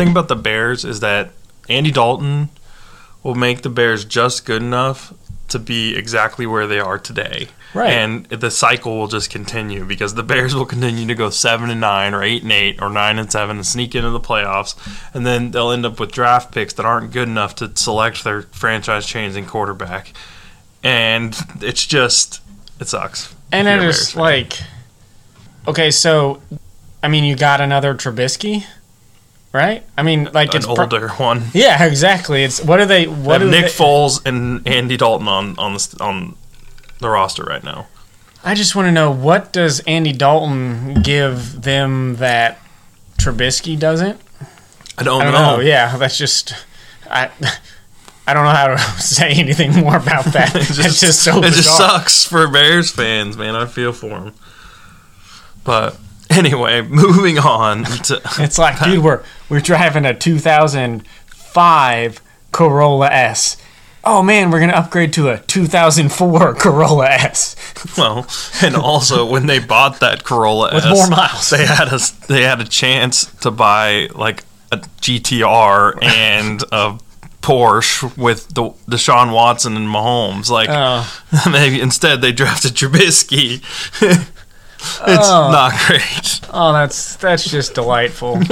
thing about the Bears is that Andy Dalton will make the Bears just good enough to be exactly where they are today. Right. And the cycle will just continue because the Bears will continue to go seven and nine or eight and eight or nine and seven and sneak into the playoffs. And then they'll end up with draft picks that aren't good enough to select their franchise changing quarterback. And it's just it sucks. And if it you're a is Bears fan. like, okay, so, I mean, you got another Trubisky, right? I mean, like an it's pro- older one. yeah, exactly. It's what are they? What are Nick they, Foles and Andy Dalton on on the on the roster right now. I just want to know what does Andy Dalton give them that Trubisky doesn't? I don't, I don't know. know. Yeah, that's just I. I don't know how to say anything more about that. It it's just so it bizarre. just sucks for Bears fans, man. I feel for them. But anyway, moving on to It's like, dude, we're we're driving a 2005 Corolla S. Oh man, we're gonna upgrade to a 2004 Corolla S. well, and also when they bought that Corolla With S, more miles. they had a they had a chance to buy like a GTR and a Porsche with the Deshaun Watson and Mahomes. Like Oh. maybe instead they drafted Trubisky. it's Oh. not great. Oh, that's that's just delightful.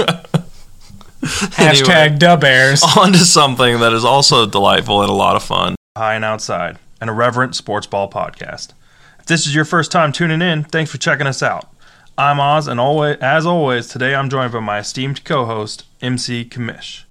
Anyway. Hashtag Dubbears. on to something that is also delightful and a lot of fun. High and Outside, an irreverent sports ball podcast. If this is your first time tuning in, thanks for checking us out. I'm Oz, and always, as always, today I'm joined by my esteemed co-host, MC Kamish.